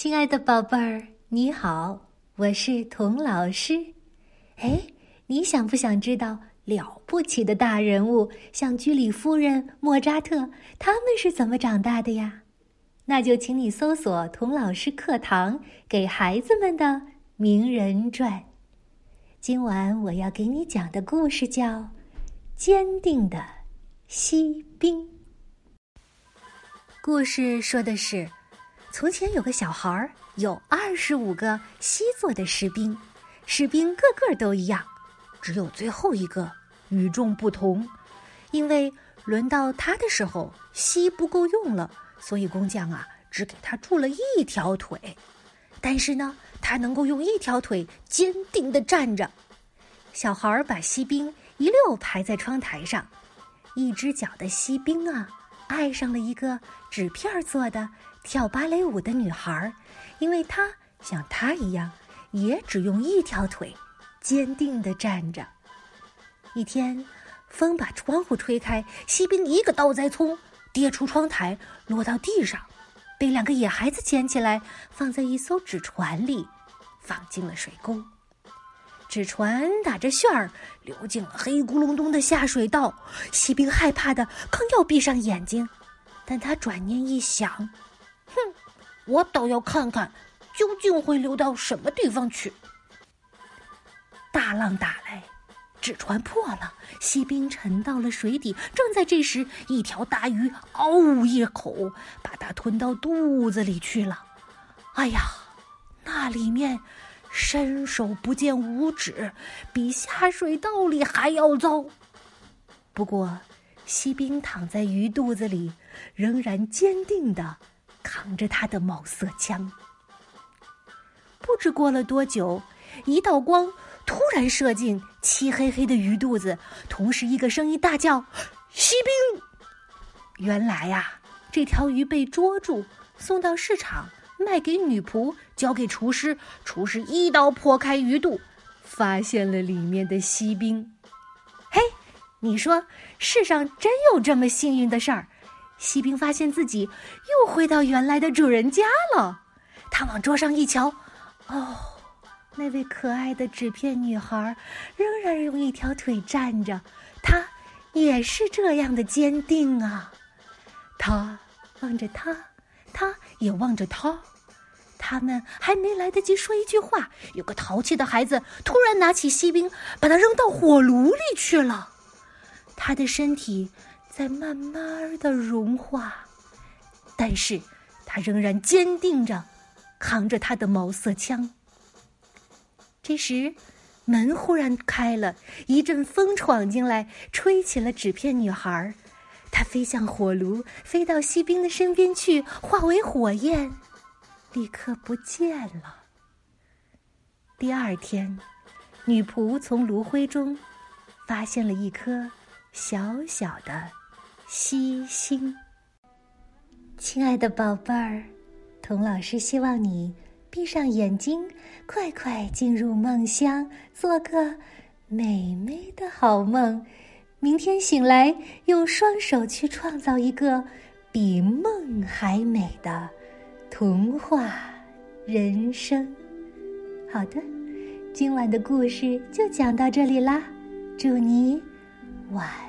亲爱的宝贝儿，你好，我是童老师。哎，你想不想知道了不起的大人物，像居里夫人、莫扎特，他们是怎么长大的呀？那就请你搜索“童老师课堂”给孩子们的名人传。今晚我要给你讲的故事叫《坚定的锡兵》。故事说的是。从前有个小孩儿，有二十五个锡做的士兵，士兵个个都一样，只有最后一个与众不同，因为轮到他的时候，锡不够用了，所以工匠啊只给他铸了一条腿，但是呢，他能够用一条腿坚定地站着。小孩儿把锡兵一溜排在窗台上，一只脚的锡兵啊，爱上了一个纸片做的。跳芭蕾舞的女孩，因为她像他一样，也只用一条腿，坚定地站着。一天，风把窗户吹开，锡兵一个倒栽葱，跌出窗台，落到地上，被两个野孩子捡起来，放在一艘纸船里，放进了水沟。纸船打着旋儿，流进了黑咕隆咚的下水道。锡兵害怕的刚要闭上眼睛，但他转念一想。哼，我倒要看看，究竟会流到什么地方去。大浪打来，纸船破了，锡兵沉到了水底。正在这时，一条大鱼“嗷”呜一口，把它吞到肚子里去了。哎呀，那里面伸手不见五指，比下水道里还要糟。不过，锡兵躺在鱼肚子里，仍然坚定的。扛着他的毛瑟枪，不知过了多久，一道光突然射进漆黑黑的鱼肚子，同时一个声音大叫：“锡兵！”原来呀，这条鱼被捉住，送到市场卖给女仆，交给厨师，厨师一刀破开鱼肚，发现了里面的锡兵。嘿，你说世上真有这么幸运的事儿？锡兵发现自己又回到原来的主人家了，他往桌上一瞧，哦，那位可爱的纸片女孩仍然用一条腿站着，她也是这样的坚定啊。他望着她，她也望着他，他们还没来得及说一句话，有个淘气的孩子突然拿起锡兵，把它扔到火炉里去了，他的身体。在慢慢的融化，但是他仍然坚定着，扛着他的毛瑟枪。这时，门忽然开了，一阵风闯进来，吹起了纸片女孩。她飞向火炉，飞到锡兵的身边去，化为火焰，立刻不见了。第二天，女仆从炉灰中发现了一颗小小的。悉心，亲爱的宝贝儿，童老师希望你闭上眼睛，快快进入梦乡，做个美美的好梦。明天醒来，用双手去创造一个比梦还美的童话人生。好的，今晚的故事就讲到这里啦，祝你晚。